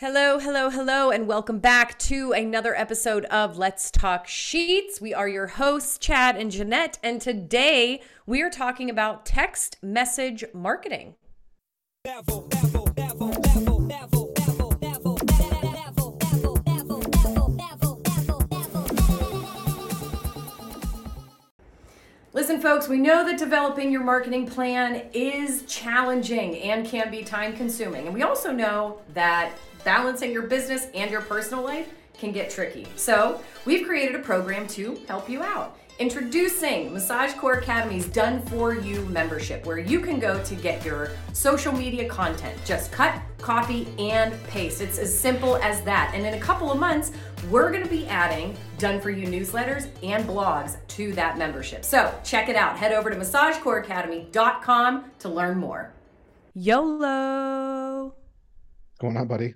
Hello, hello, hello, and welcome back to another episode of Let's Talk Sheets. We are your hosts, Chad and Jeanette, and today we are talking about text message marketing. Listen, folks, we know that developing your marketing plan is challenging and can be time consuming. And we also know that balancing your business and your personal life can get tricky. So, we've created a program to help you out. Introducing Massage Core Academy's Done For You membership, where you can go to get your social media content. Just cut, copy, and paste. It's as simple as that. And in a couple of months, we're gonna be adding Done For You newsletters and blogs to that membership. So check it out. Head over to massagecoreacademy.com to learn more. YOLO. What's going on, buddy?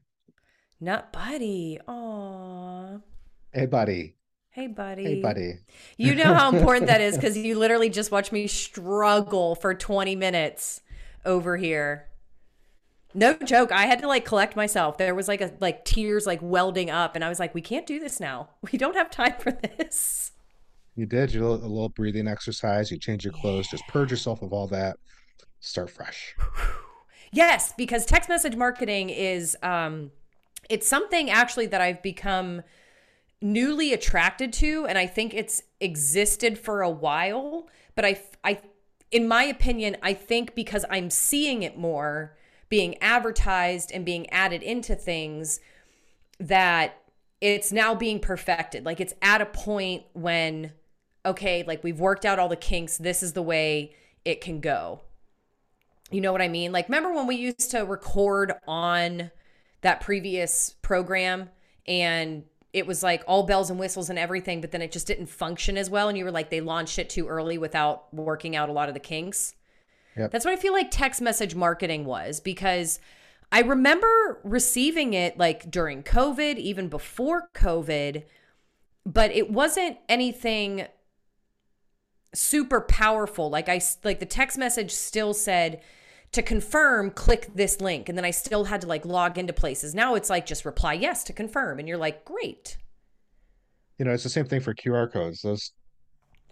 Not buddy. Aw. Hey, buddy. Hey, buddy. Hey, buddy. You know how important that is because you literally just watched me struggle for 20 minutes over here. No joke. I had to like collect myself. There was like a like tears like welding up, and I was like, "We can't do this now. We don't have time for this." You did. You did a little breathing exercise. You change your clothes. Just purge yourself of all that. Start fresh. Yes, because text message marketing is um, it's something actually that I've become newly attracted to and I think it's existed for a while, but I I in my opinion, I think because I'm seeing it more being advertised and being added into things that it's now being perfected. Like it's at a point when okay, like we've worked out all the kinks, this is the way it can go. You know what I mean? Like remember when we used to record on that previous program and it was like all bells and whistles and everything, but then it just didn't function as well. And you were like, they launched it too early without working out a lot of the kinks. Yep. That's what I feel like text message marketing was because I remember receiving it like during COVID, even before COVID, but it wasn't anything super powerful. Like I like the text message still said to confirm, click this link. And then I still had to like log into places. Now it's like just reply yes to confirm. And you're like, great. You know, it's the same thing for QR codes. Those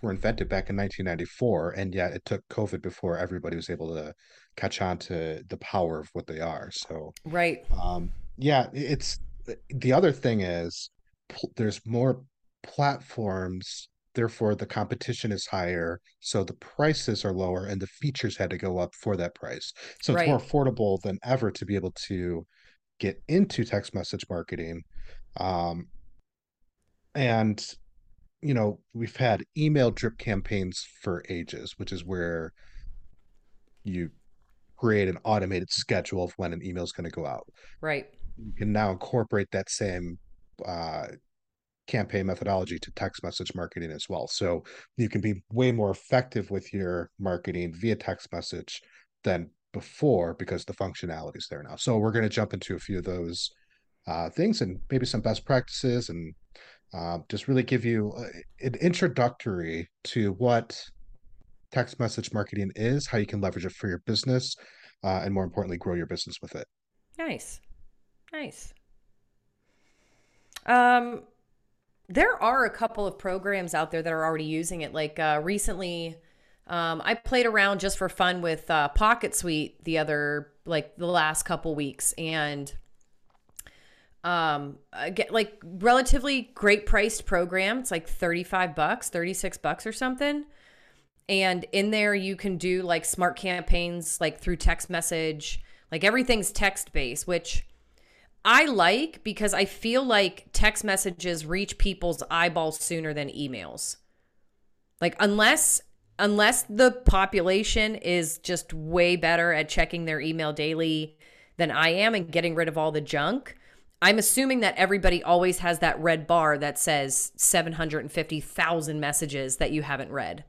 were invented back in 1994. And yet it took COVID before everybody was able to catch on to the power of what they are. So, right. Um, yeah, it's the other thing is there's more platforms therefore the competition is higher so the prices are lower and the features had to go up for that price. So it's more affordable than ever to be able to get into text message marketing um, and you know we've had email drip campaigns for ages which is where you create an automated schedule of when an email is going to go out. Right. You can now incorporate that same uh, campaign methodology to text message marketing as well. So you can be way more effective with your marketing via text message than before because the functionality is there now. So we're going to jump into a few of those uh, things and maybe some best practices and uh, just really give you an introductory to what text message marketing is, how you can leverage it for your business, uh, and more importantly, grow your business with it. Nice, nice. Um, there are a couple of programs out there that are already using it. Like uh, recently, um, I played around just for fun with uh, Pocket Suite the other, like the last couple weeks, and um, get like relatively great priced program. It's like thirty five bucks, thirty six bucks or something. And in there, you can do like smart campaigns, like through text message. Like everything's text based, which I like because I feel like text messages reach people's eyeballs sooner than emails. Like unless unless the population is just way better at checking their email daily than I am and getting rid of all the junk, I'm assuming that everybody always has that red bar that says 750,000 messages that you haven't read.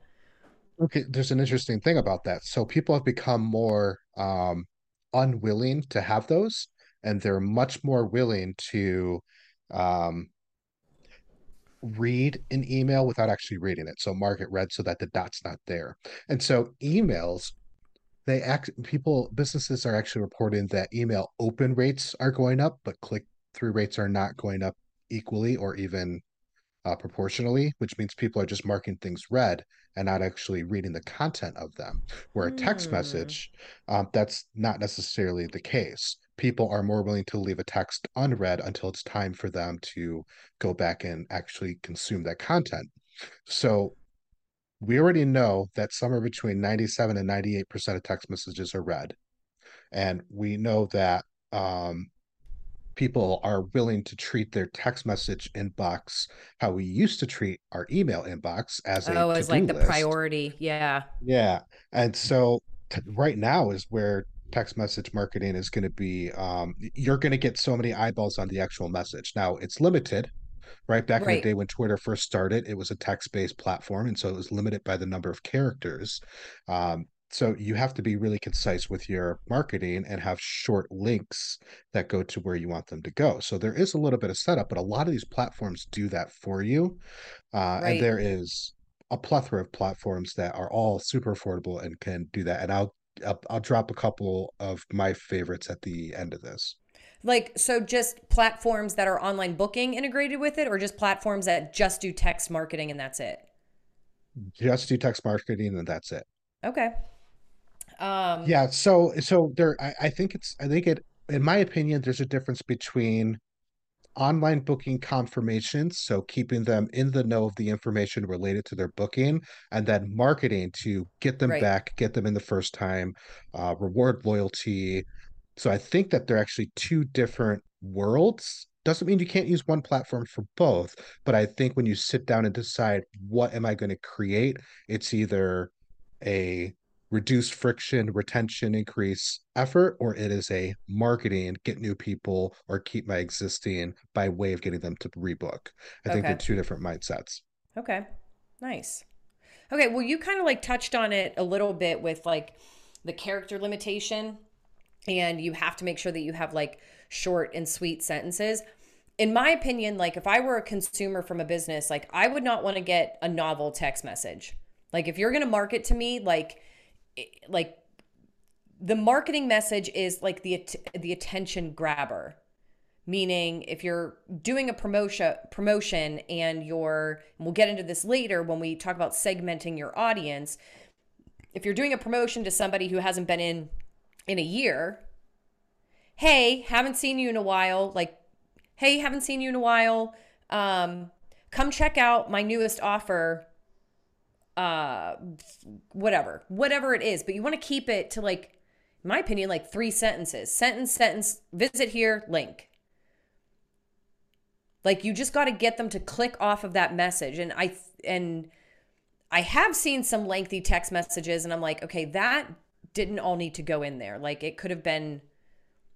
Okay, there's an interesting thing about that. So people have become more um unwilling to have those and they're much more willing to um, read an email without actually reading it. So mark it read so that the dot's not there. And so emails, they act people businesses are actually reporting that email open rates are going up, but click through rates are not going up equally or even uh, proportionally, which means people are just marking things read and not actually reading the content of them. Where a text Hmm. message, um, that's not necessarily the case. People are more willing to leave a text unread until it's time for them to go back and actually consume that content. So we already know that somewhere between 97 and 98% of text messages are read. And we know that um, people are willing to treat their text message inbox how we used to treat our email inbox as a Oh, as like the list. priority. Yeah. Yeah. And so t- right now is where text message marketing is going to be um, you're going to get so many eyeballs on the actual message. Now it's limited right back in the day when Twitter first started, it was a text-based platform, and so it was limited by the number of characters. Um, so you have to be really concise with your marketing and have short links that go to where you want them to go. So there is a little bit of setup, but a lot of these platforms do that for you. Uh, and there is a plethora of platforms that are all super affordable and can do that. And I'll I'll, I'll drop a couple of my favorites at the end of this. Like, so just platforms that are online booking integrated with it, or just platforms that just do text marketing and that's it? Just do text marketing and that's it. Okay. Um, Yeah, so so there I, I think it's I think it in my opinion there's a difference between online booking confirmations, so keeping them in the know of the information related to their booking, and then marketing to get them right. back, get them in the first time, uh, reward loyalty. So I think that they're actually two different worlds. Doesn't mean you can't use one platform for both, but I think when you sit down and decide what am I going to create, it's either a reduce friction, retention increase effort, or it is a marketing, get new people or keep my existing by way of getting them to rebook. I think they're two different mindsets. Okay. Nice. Okay. Well, you kind of like touched on it a little bit with like the character limitation, and you have to make sure that you have like short and sweet sentences. In my opinion, like if I were a consumer from a business, like I would not want to get a novel text message. Like if you're going to market to me, like like the marketing message is like the the attention grabber. Meaning if you're doing a promotion promotion and you're and we'll get into this later when we talk about segmenting your audience. If you're doing a promotion to somebody who hasn't been in in a year hey haven't seen you in a while like hey haven't seen you in a while um come check out my newest offer uh whatever whatever it is but you want to keep it to like in my opinion like three sentences. Sentence sentence visit here link. Like you just got to get them to click off of that message and i and i have seen some lengthy text messages and i'm like okay that didn't all need to go in there. Like it could have been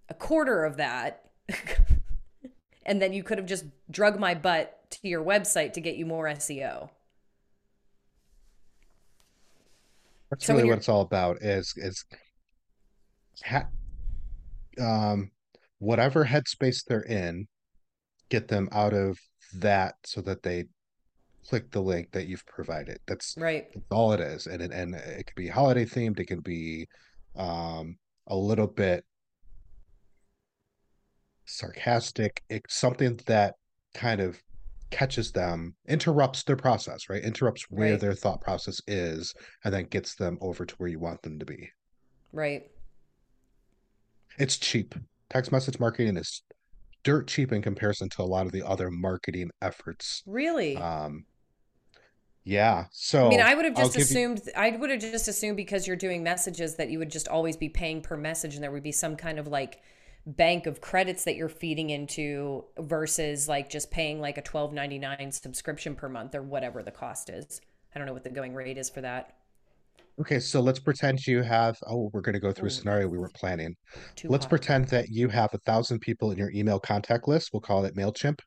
a quarter of that and then you could have just drug my butt to your website to get you more seo That's so really what it's all about is is ha- um whatever headspace they're in, get them out of that so that they click the link that you've provided. That's, right that's all it is. And it, and it could be holiday themed, it can be um a little bit sarcastic. It's something that kind of catches them, interrupts their process, right? Interrupts where right their thought process is, and then gets them over to where you want them to be. right It's cheap. Text message marketing is dirt cheap in comparison to a lot of the other marketing efforts. really Um, yeah. So I mean, I would have just give you assumed, I would have just assumed because you're doing messages that you would just always be paying per message and there would be some kind of like bank of credits that you're feeding into versus like just paying like a twelve ninety nine subscription per month or whatever the cost is. I don't know what the going rate is for that. okay, so let's pretend you have oh, we're gonna go through a scenario we weren't planning. too Let's hot. pretend that you have a thousand people in your email contact list. We'll call it MailChimp.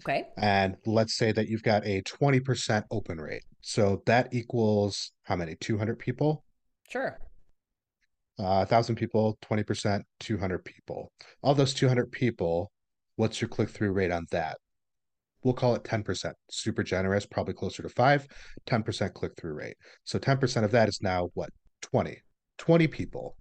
Okay. And let's say that you've got a 20% open rate. So that equals how many? 200 people? Sure. Uh, 1,000 people, 20%, 200 people. All those 200 people, what's your click-through rate on that? We'll call it 10%. Super generous, probably closer to 5, 10% click-through rate. So 10% of that is now what? 20. 20 people.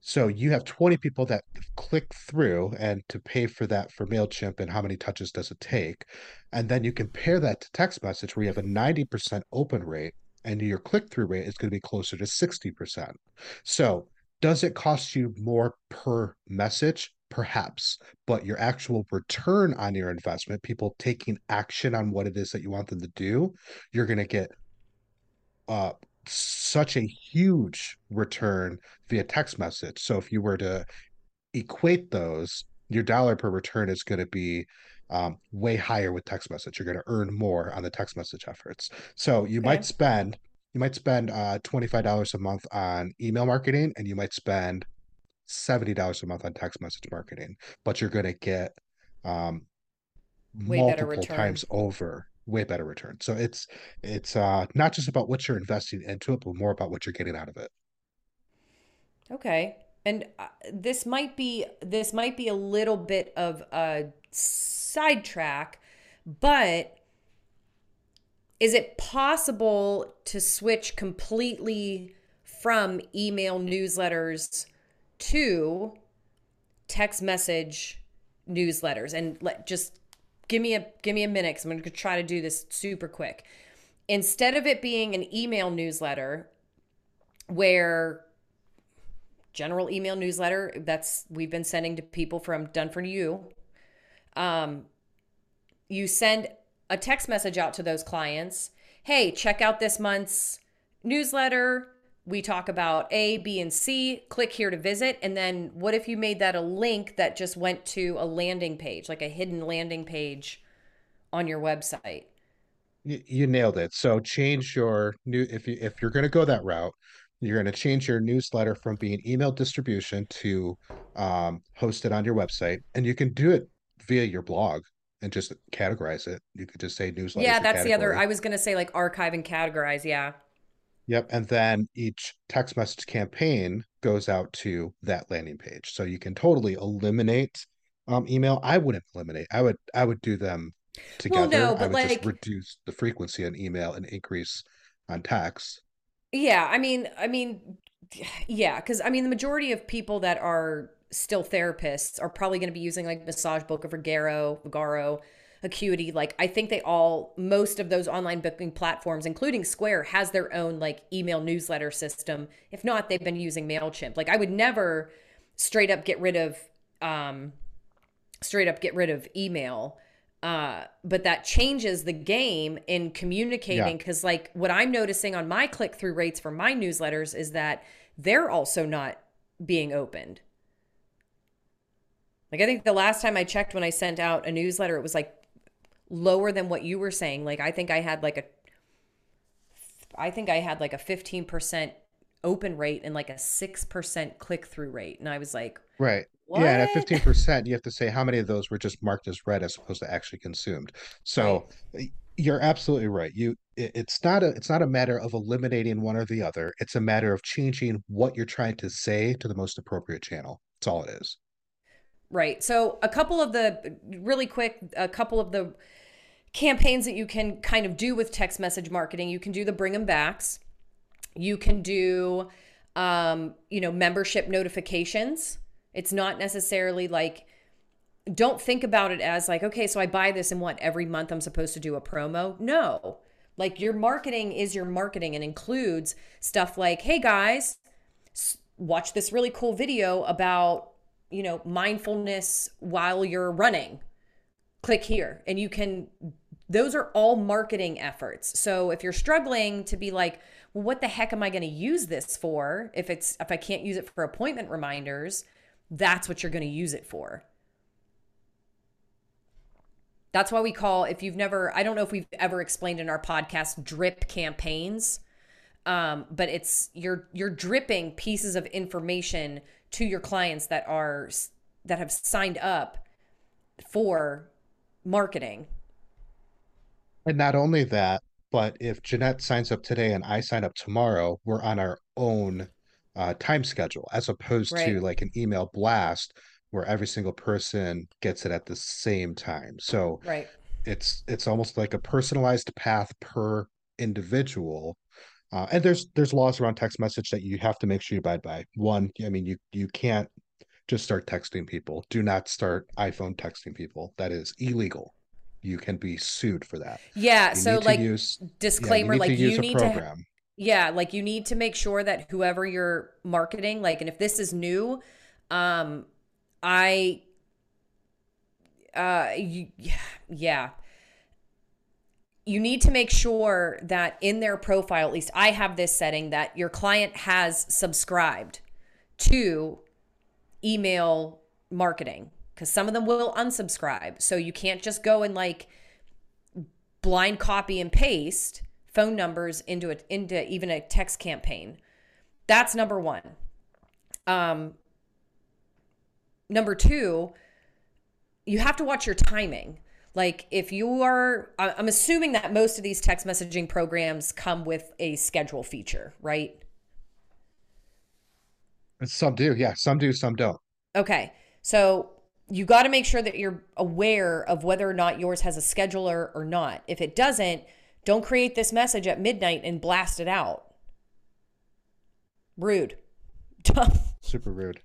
So you have 20 people that click through and to pay for that for MailChimp and how many touches does it take. And then you compare that to text message where you have a 90% open rate and your click through rate is going to be closer to 60%. So does it cost you more per message? Perhaps, but your actual return on your investment, people taking action on what it is that you want them to do, you're going to get uh, such a huge return via text message. So if you were to equate those, your dollar per return is going to be um, way higher with text message. You're going to earn more on the text message efforts. So you okay. might spend you might spend uh, $25 a month on email marketing and you might spend $70 a month on text message marketing, but you're going to get um, multiple times over way better return. So it's it's uh not just about what you're investing into it, but more about what you're getting out of it. Okay. And uh, this might be this might be a little bit of a sidetrack, but is it possible to switch completely from email newsletters to text message newsletters and let just give me a give me a minute because I'm going to try to do this super quick. Instead of it being an email newsletter where general email newsletter that's we've been sending to people from done for you um you send a text message out to those clients hey check out this month's newsletter we talk about A, B, and C. Click here to visit. And then what if you made that a link that just went to a landing page, like a hidden landing page on your website? You, you nailed it. So change your new if you if you're going to go that route, you're going to change your newsletter from being email distribution to um, hosted on your website, and you can do it via your blog and just categorize it. You could just say newsletter. Yeah, that's the other. I was going to say like archive and categorize. Yeah. Yep. And then each text message campaign goes out to that landing page. So you can totally eliminate um, email. I wouldn't eliminate. I would I would do them together. Well, no, but I would like, just reduce the frequency on email and increase on text. Yeah, I mean, I mean, yeah, because I mean, the majority of people that are still therapists are probably going to be using like Massage Book of Vagaro, Vagaro, Acuity, like I think they all most of those online booking platforms, including Square, has their own like email newsletter system. If not, they've been using MailChimp. Like I would never straight up get rid of um straight up get rid of email. Uh, but that changes the game in communicating because yeah. like what I'm noticing on my click through rates for my newsletters is that they're also not being opened. Like I think the last time I checked when I sent out a newsletter, it was like lower than what you were saying. Like I think I had like a I think I had like a 15% open rate and like a 6% click through rate. And I was like, right. What? Yeah, and at 15%, you have to say how many of those were just marked as read as opposed to actually consumed. So right. you're absolutely right. You it's not a it's not a matter of eliminating one or the other. It's a matter of changing what you're trying to say to the most appropriate channel. That's all it is. Right. So a couple of the really quick, a couple of the campaigns that you can kind of do with text message marketing. You can do the bring them backs. You can do, um, you know, membership notifications. It's not necessarily like, don't think about it as like, okay, so I buy this and what, every month I'm supposed to do a promo? No. Like your marketing is your marketing and includes stuff like, hey guys, watch this really cool video about you know, mindfulness while you're running. Click here and you can those are all marketing efforts. So if you're struggling to be like, well, what the heck am I going to use this for? If it's if I can't use it for appointment reminders, that's what you're going to use it for. That's why we call if you've never I don't know if we've ever explained in our podcast drip campaigns. Um, but it's you're you're dripping pieces of information to your clients that are that have signed up for marketing. And not only that, but if Jeanette signs up today and I sign up tomorrow, we're on our own uh, time schedule as opposed right. to like an email blast where every single person gets it at the same time. So right. it's it's almost like a personalized path per individual Uh, and there's there's laws around text message that you have to make sure you abide by. One, I mean, you you can't just start texting people. Do not start iPhone texting people. That is illegal. You can be sued for that. Yeah. You so like use- disclaimer, yeah, you like you need to program. Yeah, like you need to make sure that whoever you're marketing, like, and if this is new, um, I, uh, you, yeah, you need to make sure that in their profile, at least I have this setting that your client has subscribed to email marketing because some of them will unsubscribe. So you can't just go and like blind copy and paste phone numbers into it into even a text campaign. That's number one. Um, number two, you have to watch your timing. Like if you are, I- I'm assuming that most of these text messaging programs come with a schedule feature, right? Some do, yeah. Some do, some don't. Okay. So you got to make sure that you're aware of whether or not yours has a scheduler or not. If it doesn't, don't create this message at midnight and blast it out. Rude. Dumb. Super rude.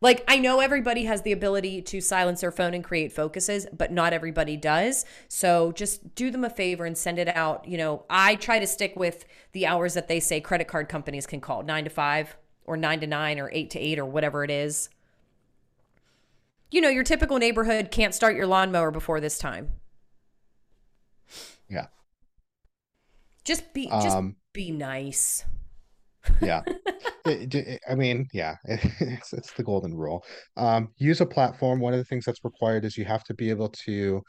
Like, I know everybody has the ability to silence their phone and create focuses, but not everybody does. So just do them a favor and send it out. You know, I try to stick with the hours that they say credit card companies can call nine to five or nine to nine or eight to eight or whatever it is. You know, your typical neighborhood can't start your lawnmower before this time. Yeah. Just be, just Um, be nice. Yeah. It- it- i mean yeah it's, it's the golden rule. Um use a platform. One of the things that's required is you have to be able to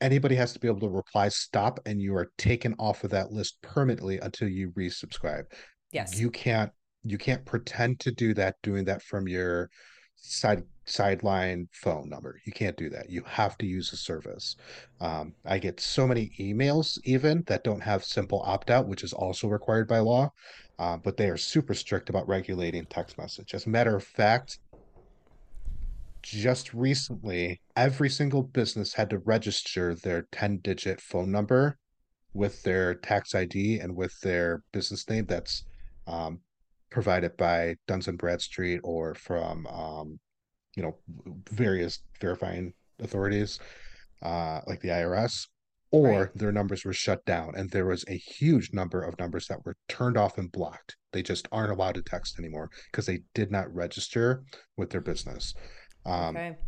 anybody has to be able to reply stop and you are taken off of that list permanently until you resubscribe. Yes. you can't you can't pretend to do that doing that from your side sideline phone number. You can't do that. You have to use a service. Um, i get so many emails even that don't have simple opt-out which is also required by law uh, but they are super strict about regulating text message. As a matter of fact just recently every single business had to register their 10 digit phone number with their tax id and with their business name that's um, provided by Duns and Bradstreet or from um, you know various verifying authorities uh, like the IRS, or Right. their numbers were shut down, and there was a huge number of numbers that were turned off and blocked. They just aren't allowed to text anymore because they did not register with their business. Um, okay.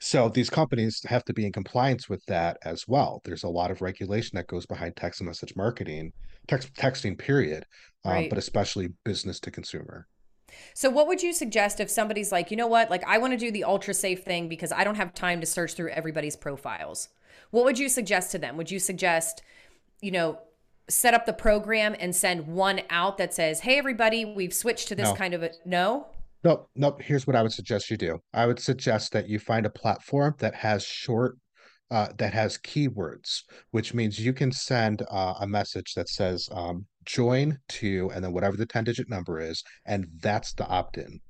so these companies have to be in compliance with that as well. There's a lot of regulation that goes behind text and message marketing, text texting, period, um, Right. but especially business to consumer. So, what would you suggest if somebody's like, you know what, like I want to do the ultra safe thing because I don't have time to search through everybody's profiles? What would you suggest to them? Would you suggest, you know, set up the program and send one out that says, hey, everybody, we've switched to this No. kind of a no? Nope, nope. Here's what I would suggest you do. I would suggest that you find a platform that has short, uh, that has keywords, which means you can send uh, a message that says um, join to, and then whatever the 10 digit number is, and that's the opt in.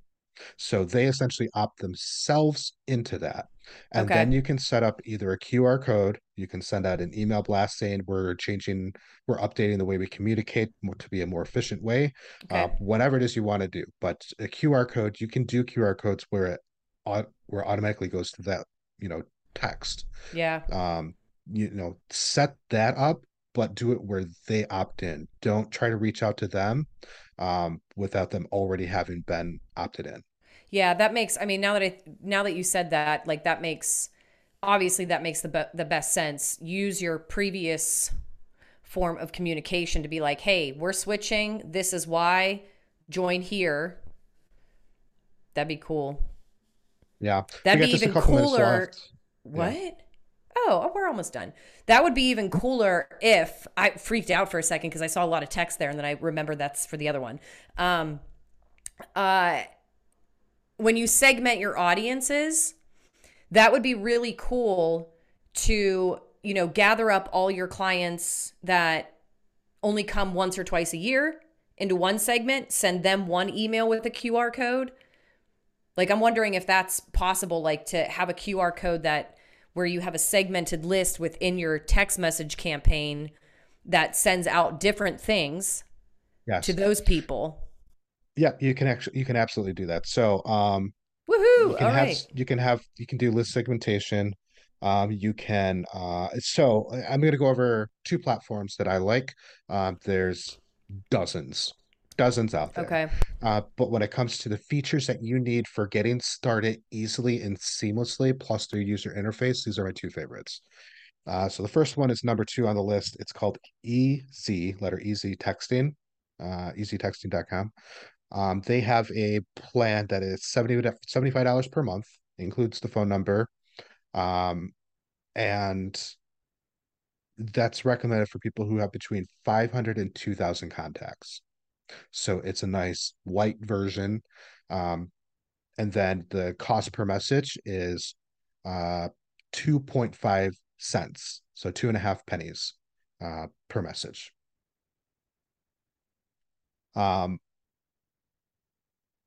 So they essentially opt themselves into that. And Okay. then you can set up either a QR code, you can send out an email blast saying we're changing, we're updating the way we communicate more, to be a more efficient way uh, whatever it is you want to do. But a QR code, you can do QR codes where it where it automatically goes to that, you know, text. Yeah. Um, you know, set that up, but do it where they opt in. Don't try to reach out to them um, without them already having been opted in. Yeah, that makes. I mean, now that I now that you said that, like that makes obviously that makes the be- the best sense. Use your previous form of communication to be like, hey, we're switching. This is why. Join here. That'd be cool. Yeah, That'd be got just a even cooler. What? Oh, we're almost done. That would be even cooler if I freaked out for a second because I saw a lot of text there and then I remembered that's for the other one. Um, uh, when you segment your audiences, that would be really cool to, you know, gather up all your clients that only come once or twice a year into one segment, send them one email with a QR code. Like I'm wondering if that's possible like to have a QR code that where you have a segmented list within your text message campaign that sends out different things Yes. to those people. Yeah, you can actually you can absolutely do that. So um you Woohoo! can All have right. you can have you can do list segmentation. Um, you can uh so I'm gonna go over two platforms that I like. Um, there's dozens, dozens out there. Okay. Uh, but when it comes to the features that you need for getting started easily and seamlessly, plus their user interface, these are my two favorites. Uh, so the first one is number two on the list. It's called EZ, letter EZ Texting, uh, eztexting.com. Um, they have a plan that is 70 $75 per month, includes the phone number. Um, and that's recommended for people who have between 500 and 2000 contacts. So it's a nice light version. Um, and then the cost per message is uh 2.5 cents. So two and a half pennies uh, per message. Um,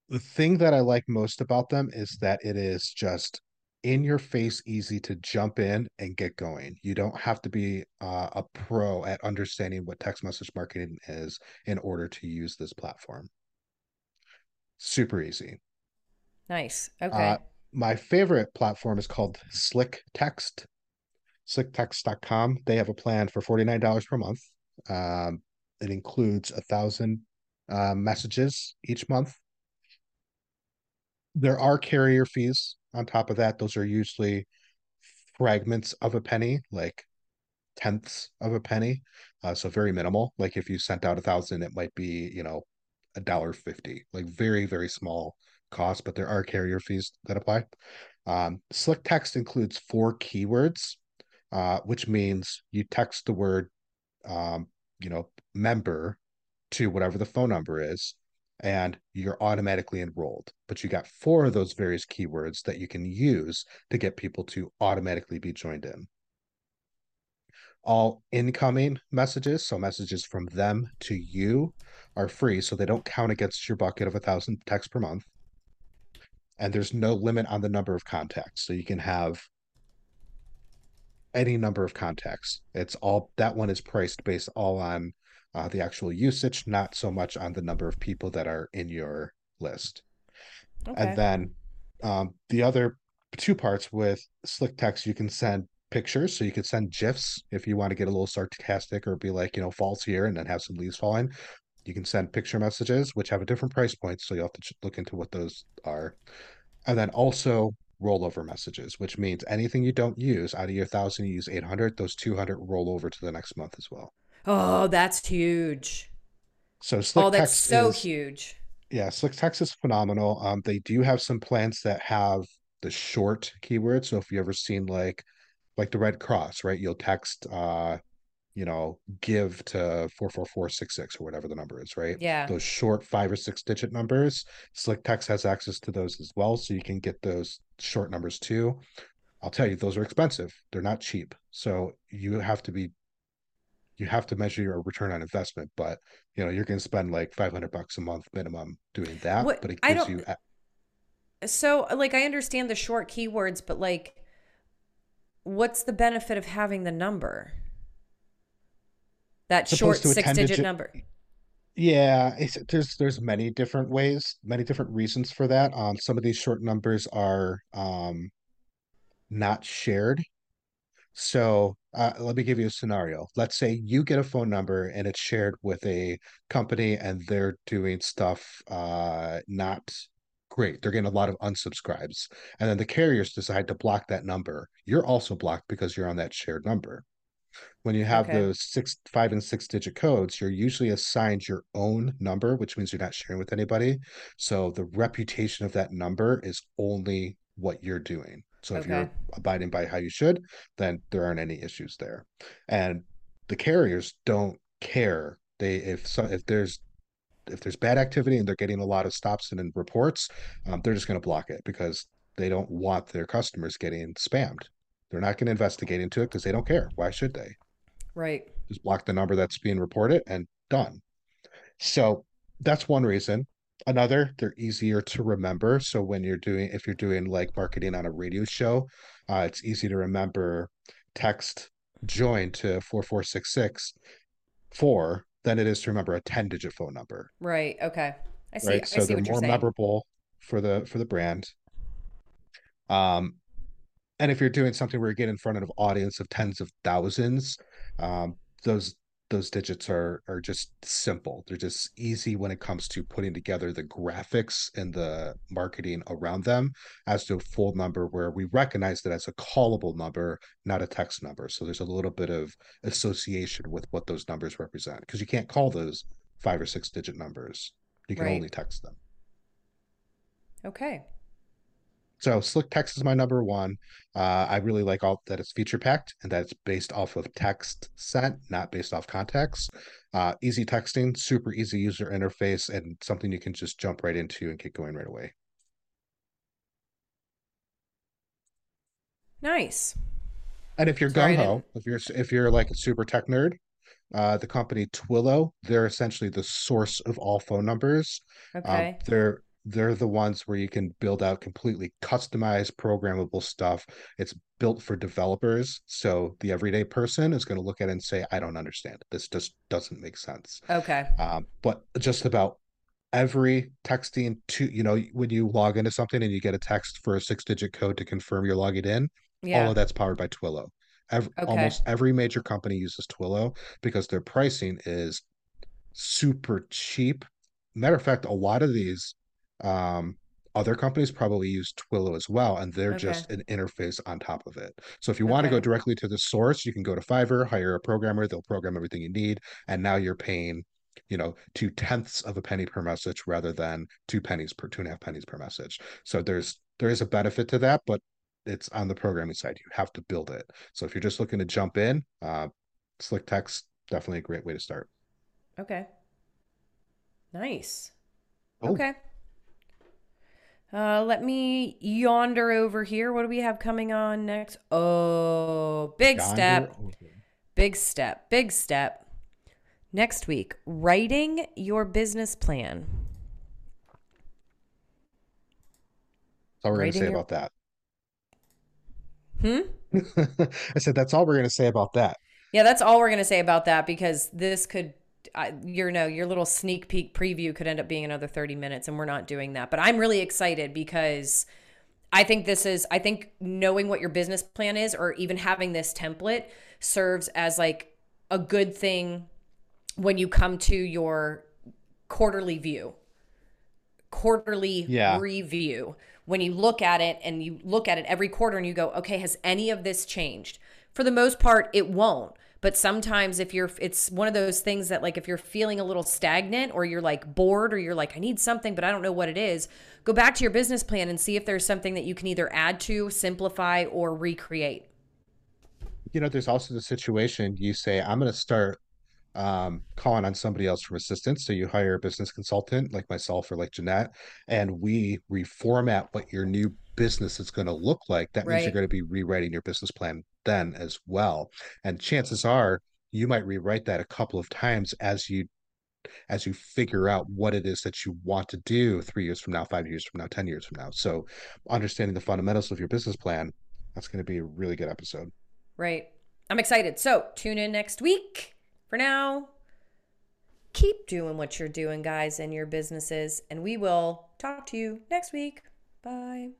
the thing that I like most about them is that it is just in your face easy to jump in and get going. You don't have to be uh, a pro at understanding what text message marketing is in order to use this platform. Super easy. Nice. Uh, Okay. my favorite platform is called Slick Text, slicktext.com. They have a plan for $49 per month. Um, it includes a thousand uh, messages each month there are carrier fees on top of that. Those are usually fragments of a penny, like tenths of a penny. Uh, so very minimal. Like if you sent out a thousand, it might be, you know, a dollar fifty, like very, very small cost, but there are carrier fees that apply. Um, Slick text includes four keywords, uh, which means you text the word, um, you know, member to whatever the phone number is, and you're automatically enrolled. But you got four of those various keywords that you can use to get people to automatically be joined in. All incoming messages, so messages from them to you, are free, so they don't count against your bucket of a thousand texts per month. And there's no limit on the number of contacts, so you can have any number of contacts. It's all that one is priced based all on uh, the actual usage, not so much on the number of people that are in your list. Okay. And then um, the other two parts with Slick Text, you can send pictures. So you could send GIFs if you want to get a little sarcastic or be like, you know, falls here and then have some leaves falling. You can send picture messages, which have a different price point. So you'll have to look into what those are. And then also rollover messages, which means anything you don't use out of your thousand, you use 800, those 200 roll over to the next month as well. Oh, that's huge. So Slick Oh, that's so is huge. yeah, Slick Text is phenomenal. Um, they do have some plants that have the short keyword. So if you ever seen like like the Red Cross, right? You'll text uh, you know, give to 44466 or whatever the number is, right? Yeah. Those short five or six digit numbers. Slick Text has access to those as well. So you can get those short numbers too. I'll tell you, those are expensive. They're not cheap. So you have to be you have to measure your return on investment, but you know, you're going to spend like 500 bucks a month minimum doing that, What but it gives you so like I understand the short keywords, but like what's the benefit of having the number? That short supposed to a six 10 digit digit number. yeah it's, there's there's many different ways many different reasons for that um some of these short numbers are um not shared so uh, let me give you a scenario let's say you get a phone number and it's shared with a company and they're doing stuff uh not great they're getting a lot of unsubscribes and then the carriers decide to block that number you're also blocked because you're on that shared number when you have Okay. those six, five, and six digit codes, you're usually assigned your own number, which means you're not sharing with anybody. So the reputation of that number is only what you're doing. So if you're abiding by how you should, then there aren't any issues there. And the carriers don't care. They if so if there's if there's bad activity and they're getting a lot of stops and reports, um, they're just going to block it because they don't want their customers getting spammed. They're not going to investigate into it because they don't care. Why should they? Right. just block the number that's being reported and done. So that's one reason. Another, they're easier to remember. So when you're doing, if you're doing like marketing on a radio show, uh, it's easy to remember text join to 4466 for than it is to remember a 10 digit phone number. Right. Okay. I see. Right. I So see they're what you're more memorable for the for the brand. Um, and if you're doing something where you get in front of an audience of tens of thousands, um, those those digits are are just simple. They're just easy when it comes to putting together the graphics and the marketing around them as to a full number where we recognize that as a callable number, not a text number. So there's a little bit of association with what those numbers represent because you can't call those five or six digit numbers. You can Right. only text them. Okay. So Slick Text is my number one. Uh, I really like all that it's feature packed and that it's based off of text sent, not based off context. Uh, EZ Texting, super easy user interface, and something you can just jump right into and get going right away. Nice. And if you're gung ho, if you're if you're like a super tech nerd, uh, the company Twilio, they're essentially the source of all phone numbers. Um, Okay. they're they're the ones where you can build out completely customized programmable stuff. It's built for developers, so the everyday person is going to look at it and say, "I don't understand. This just doesn't make sense." Okay. Um, but just about every texting to you know when you log into something and you get a text for a six-digit code to confirm you're logging in, all of that's powered by Twilio. Ev- Okay. Almost every major company uses Twilio because their pricing is super cheap. Matter of fact, a lot of these um, other companies probably use Twilio as well, and they're Okay. just an interface on top of it. So if you want to go directly to the source, you can go to Fiverr, hire a programmer, they'll program everything you need, and now you're paying, you know, two tenths of a penny per message rather than two pennies per two and a half pennies per message. So there's there is a benefit to that, but it's on the programming side. You have to build it. So if you're just looking to jump in, uh, Slick Text definitely a great way to start. Okay. Nice. Oh. Okay. Uh, let me yonder over here. What do we have coming on next? Oh, big Yonder step. Big step. Big step. Next week, writing your business plan. That's all we're going to say your- about that. Hmm? I said that's all we're going to say about that. Yeah, that's all we're gonna say about that because this could, I, your know, your little sneak peek preview could end up being another thirty minutes, and we're not doing that. But I'm really excited because I think this is, I think knowing what your business plan is, or even having this template, serves as like a good thing when you come to your quarterly view, quarterly Yeah. review. When you look at it and you look at it every quarter and you go, okay, has any of this changed? For the most part, it won't. But sometimes if you're, it's one of those things that like if you're feeling a little stagnant or you're like bored or you're like, I need something, but I don't know what it is, go back to your business plan and see if there's something that you can either add to, simplify, or recreate. You know, there's also the situation you say, I'm going to start um, calling on somebody else for assistance. So you hire a business consultant like myself or like Jeanette, and we reformat what your new business is going to look like. That means you're going to be rewriting your business plan then as well. And chances are you might rewrite that a couple of times as you as you figure out what it is that you want to do three years from now, five years from now, 10 years from now. So understanding the fundamentals of your business plan, that's going to be a really good episode. Right. I'm excited. So tune in next week. For now, keep doing what you're doing, guys, in your businesses, and we will talk to you next week. Bye.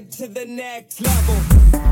To the next level.